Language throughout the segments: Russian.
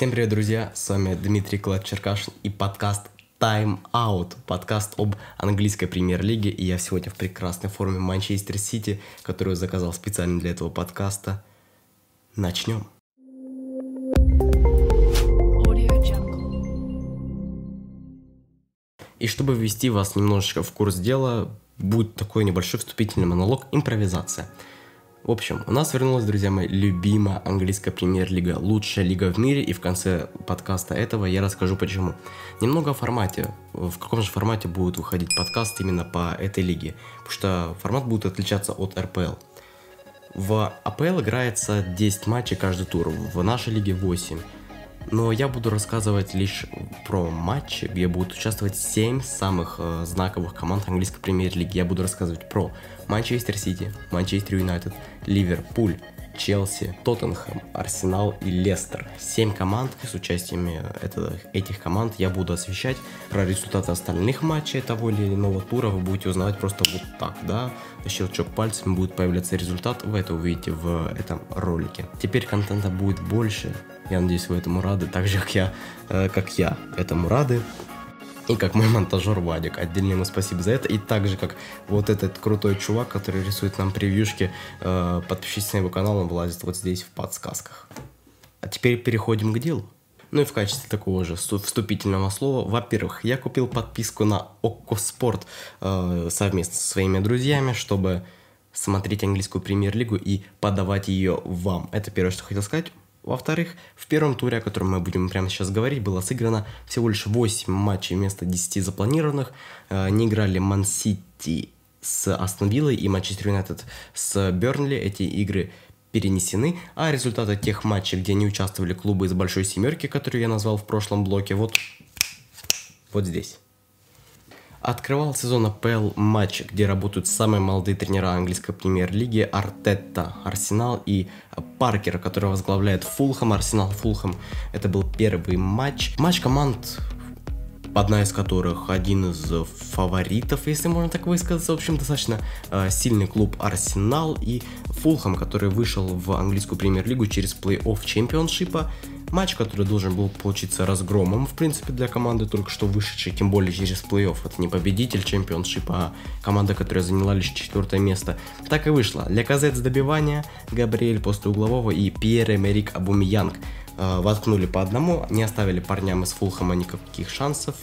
Всем привет, друзья! С вами Дмитрий Клад Черкашин и подкаст Time Out, подкаст об английской премьер-лиге. И я сегодня в прекрасной форме Манчестер Сити, которую заказал специально для этого подкаста. Начнем. И чтобы ввести вас немножечко в курс дела, будет такой небольшой вступительный монолог «Импровизация». В общем, у нас вернулась, друзья мои, любимая английская премьер-лига, лучшая лига в мире, и в конце подкаста этого я расскажу почему. Немного о формате, в каком же формате будет выходить подкаст именно по этой лиге, потому что формат будет отличаться от РПЛ. В АПЛ играется 10 матчей каждый тур, в нашей лиге 8. Но я буду рассказывать лишь про матчи, где будут участвовать 7 самых э, знаковых команд английской премьер-лиги. Я буду рассказывать про Манчестер Сити, Манчестер Юнайтед, Ливерпуль, Челси, Тоттенхэм, Арсенал и Лестер. Семь команд с участием это, этих команд я буду освещать. Про результаты остальных матчей того или иного тура вы будете узнавать просто вот так, да. Щелчок пальцами будет появляться результат, вы это увидите в этом ролике. Теперь контента будет больше, я надеюсь, вы этому рады, так же, как я, э, как я этому рады. И как мой монтажер Вадик. Отдельное ему спасибо за это. И также как вот этот крутой чувак, который рисует нам превьюшки, э, подпишитесь на его канал, он вылазит вот здесь в подсказках. А теперь переходим к делу. Ну и в качестве такого же вступительного слова, во-первых, я купил подписку на Окко Спорт э, совместно со своими друзьями, чтобы смотреть английскую премьер-лигу и подавать ее вам. Это первое, что хотел сказать. Во-вторых, в первом туре, о котором мы будем прямо сейчас говорить, было сыграно всего лишь 8 матчей вместо 10 запланированных. Э, не играли Ман Сити с Астон Виллой и Манчестер Юнайтед с Бернли. Эти игры перенесены, а результаты тех матчей, где не участвовали клубы из большой семерки, которые я назвал в прошлом блоке, вот, вот здесь. Открывал сезон АПЛ матч, где работают самые молодые тренера английской премьер-лиги Артетта, Арсенал и Паркер, который возглавляет Фулхэм, Арсенал Фулхэм. Это был первый матч. Матч команд одна из которых один из фаворитов, если можно так высказаться. В общем, достаточно э, сильный клуб Арсенал и Фулхэм, который вышел в английскую премьер-лигу через плей-офф чемпионшипа. Матч, который должен был получиться разгромом, в принципе, для команды, только что вышедшей, тем более через плей-офф. Это не победитель чемпионшипа, а команда, которая заняла лишь четвертое место. Так и вышло. Для Казет добивания, Габриэль после углового и Пьер Эмерик Абумиянг э, воткнули по одному, не оставили парням из Фулхэма никаких шансов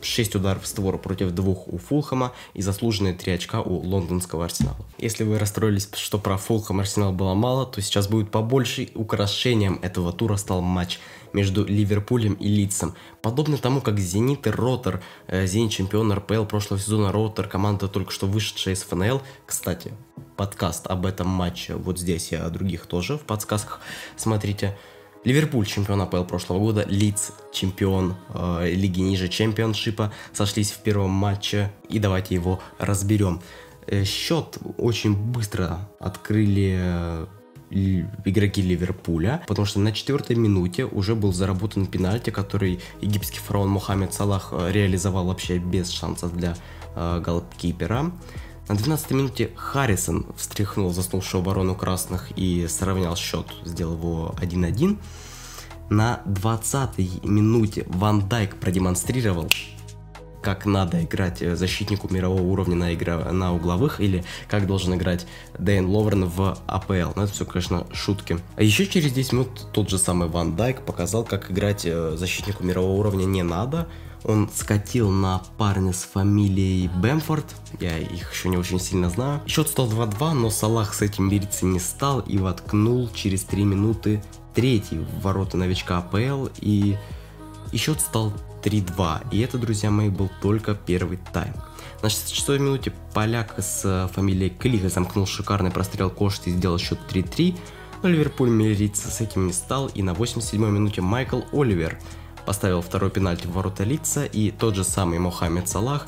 6 ударов в створ против двух у Фулхэма и заслуженные 3 очка у лондонского Арсенала. Если вы расстроились, что про Фулхэм Арсенал было мало, то сейчас будет побольше. Украшением этого тура стал матч между Ливерпулем и Лидсом. Подобно тому, как Зенит и Ротор, э, Зенит чемпион РПЛ прошлого сезона, Ротор, команда только что вышедшая из ФНЛ. Кстати, подкаст об этом матче вот здесь и о других тоже в подсказках смотрите. Ливерпуль чемпион АПЛ прошлого года, Лидс чемпион э, лиги ниже чемпионшипа, сошлись в первом матче и давайте его разберем. Э, счет очень быстро открыли э, игроки Ливерпуля, потому что на четвертой минуте уже был заработан пенальти, который египетский фараон Мухаммед Салах э, реализовал вообще без шансов для э, голкипера. На 12 минуте Харрисон встряхнул заснувшую оборону красных и сравнял счет, сделал его 1-1. На 20 минуте Ван Дайк продемонстрировал, как надо играть защитнику мирового уровня на, игра, на угловых, или как должен играть Дэйн Ловрен в АПЛ. Но это все, конечно, шутки. А еще через 10 минут тот же самый Ван Дайк показал, как играть э, защитнику мирового уровня не надо, он скатил на парня с фамилией Бэмфорд. Я их еще не очень сильно знаю. Счет стал 2-2, но Салах с этим мириться не стал и воткнул через 3 минуты третий в ворота новичка АПЛ. И, и счет стал 3-2. И это, друзья мои, был только первый тайм. На 66 минуте поляк с фамилией Клиха замкнул шикарный прострел Кошти и сделал счет 3-3. Но Ливерпуль мириться с этим не стал. И на 87 минуте Майкл Оливер поставил второй пенальти в ворота лица, и тот же самый Мохаммед Салах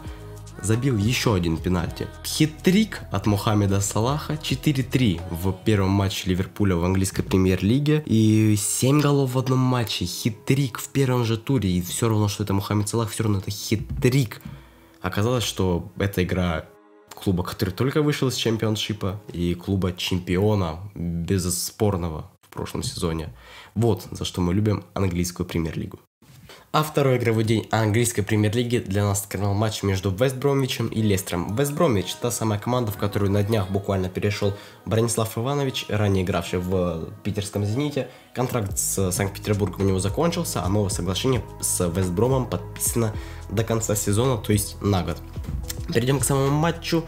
забил еще один пенальти. Хитрик от Мохаммеда Салаха 4-3 в первом матче Ливерпуля в английской премьер-лиге. И 7 голов в одном матче. Хитрик в первом же туре. И все равно, что это Мохаммед Салах, все равно это хитрик. Оказалось, что эта игра клуба, который только вышел из чемпионшипа, и клуба чемпиона, бесспорного в прошлом сезоне. Вот за что мы любим английскую премьер-лигу. А второй игровой день английской премьер-лиги для нас открыл матч между Вест Бромвичем и Лестером. Вест Бромвич – та самая команда, в которую на днях буквально перешел Бронислав Иванович, ранее игравший в питерском «Зените». Контракт с Санкт-Петербургом у него закончился, а новое соглашение с Вест Бромом подписано до конца сезона, то есть на год. Перейдем к самому матчу.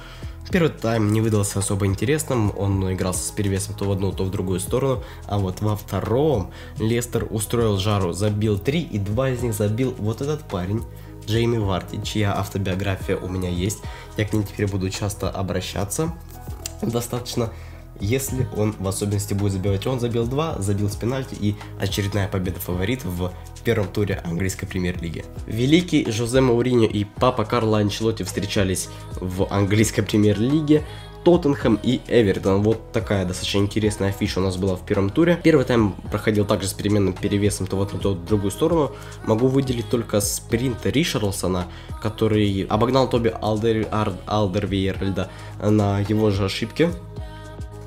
Первый тайм не выдался особо интересным, он игрался с перевесом то в одну, то в другую сторону, а вот во втором Лестер устроил жару, забил три, и два из них забил вот этот парень, Джейми Варти, чья автобиография у меня есть, я к ней теперь буду часто обращаться, достаточно если он в особенности будет забивать. Он забил два, забил с пенальти и очередная победа фаворит в первом туре английской премьер-лиги. Великий Жозе Мауриньо и папа Карло Анчелотти встречались в английской премьер-лиге. Тоттенхэм и Эвертон. Вот такая достаточно интересная афиша у нас была в первом туре. Первый тайм проходил также с переменным перевесом то в одну, то в другую сторону. Могу выделить только спринт Ришарлсона, который обогнал Тоби Алдер, Алдервейерльда на его же ошибке.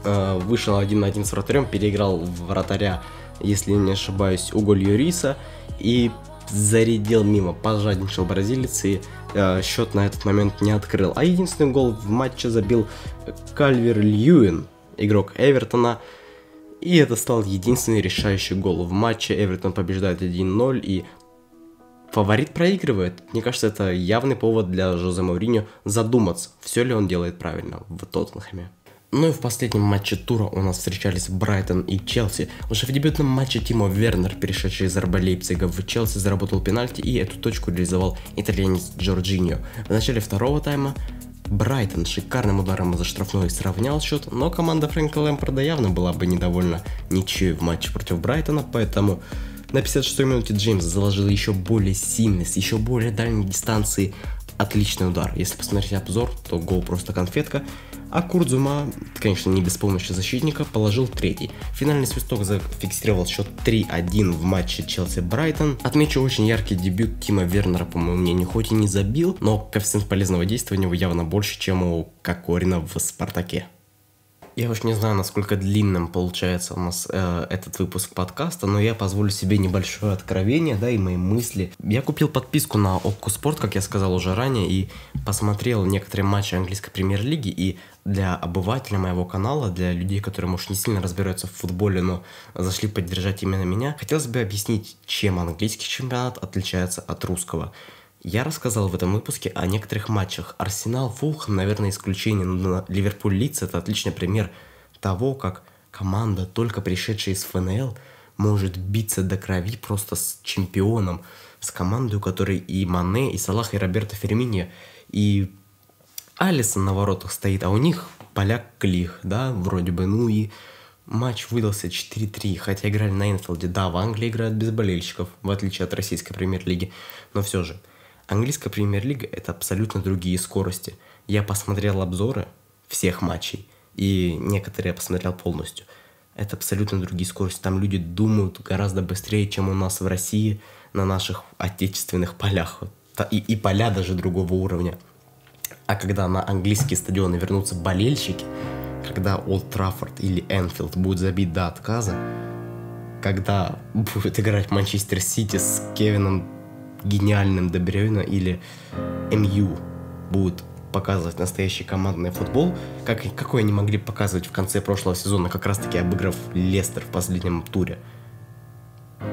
Э, вышел один на один с вратарем, переиграл вратаря, если не ошибаюсь, Уголь Юриса и зарядил мимо, пожадничал бразилец и э, счет на этот момент не открыл. А единственный гол в матче забил Кальвер Льюин, игрок Эвертона. И это стал единственный решающий гол в матче. Эвертон побеждает 1-0 и фаворит проигрывает. Мне кажется, это явный повод для Жозе Мауриньо задуматься, все ли он делает правильно в Тоттенхэме. Ну и в последнем матче тура у нас встречались Брайтон и Челси. Уже в дебютном матче Тимо Вернер, перешедший из Арба Лейпцига в Челси, заработал пенальти и эту точку реализовал итальянец Джорджиньо. В начале второго тайма Брайтон шикарным ударом за штрафной сравнял счет, но команда Фрэнка Лэмпорда явно была бы недовольна ничьей в матче против Брайтона, поэтому на 56-й минуте Джеймс заложил еще более сильный, с еще более дальней дистанции отличный удар. Если посмотреть обзор, то гол просто конфетка. А Курдзума, конечно, не без помощи защитника, положил третий. Финальный свисток зафиксировал счет 3-1 в матче Челси-Брайтон. Отмечу очень яркий дебют Тима Вернера, по моему мнению, хоть и не забил, но коэффициент полезного действия у него явно больше, чем у Кокорина в Спартаке. Я уж не знаю, насколько длинным получается у нас э, этот выпуск подкаста, но я позволю себе небольшое откровение, да, и мои мысли. Я купил подписку на Окку Спорт, как я сказал уже ранее, и посмотрел некоторые матчи английской премьер-лиги, и для обывателя моего канала, для людей, которые, может, не сильно разбираются в футболе, но зашли поддержать именно меня, хотелось бы объяснить, чем английский чемпионат отличается от русского. Я рассказал в этом выпуске о некоторых матчах. Арсенал, Фулхэм, наверное, исключение, но Ливерпуль Лидс это отличный пример того, как команда, только пришедшая из ФНЛ, может биться до крови просто с чемпионом, с командой, у которой и Мане, и Салах, и Роберто Фермини, и Алисон на воротах стоит, а у них поляк Клих, да, вроде бы, ну и матч выдался 4-3, хотя играли на Энфилде, да, в Англии играют без болельщиков, в отличие от российской премьер-лиги, но все же – Английская премьер-лига – это абсолютно другие скорости. Я посмотрел обзоры всех матчей, и некоторые я посмотрел полностью. Это абсолютно другие скорости. Там люди думают гораздо быстрее, чем у нас в России на наших отечественных полях. И, и поля даже другого уровня. А когда на английские стадионы вернутся болельщики, когда Олд Траффорд или Энфилд будет забит до отказа, когда будет играть Манчестер Сити с Кевином гениальным Дебрёйна или МЮ будут показывать настоящий командный футбол, как, какой они могли показывать в конце прошлого сезона, как раз таки обыграв Лестер в последнем туре.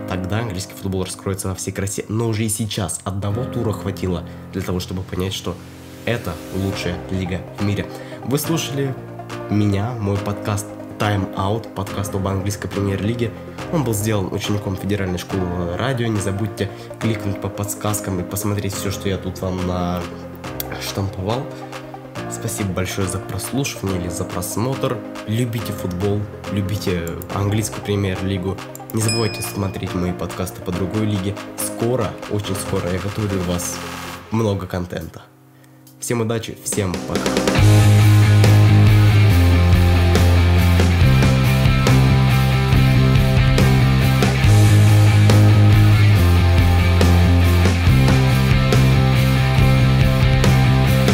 Тогда английский футбол раскроется во всей красе, но уже и сейчас одного тура хватило для того, чтобы понять, что это лучшая лига в мире. Вы слушали меня, мой подкаст Out, подкаст об английской премьер-лиге. Он был сделан учеником Федеральной школы радио. Не забудьте кликнуть по подсказкам и посмотреть все, что я тут вам на штамповал. Спасибо большое за прослушивание или за просмотр. Любите футбол, любите английскую премьер-лигу. Не забывайте смотреть мои подкасты по другой лиге. Скоро, очень скоро я готовлю вас много контента. Всем удачи, всем пока.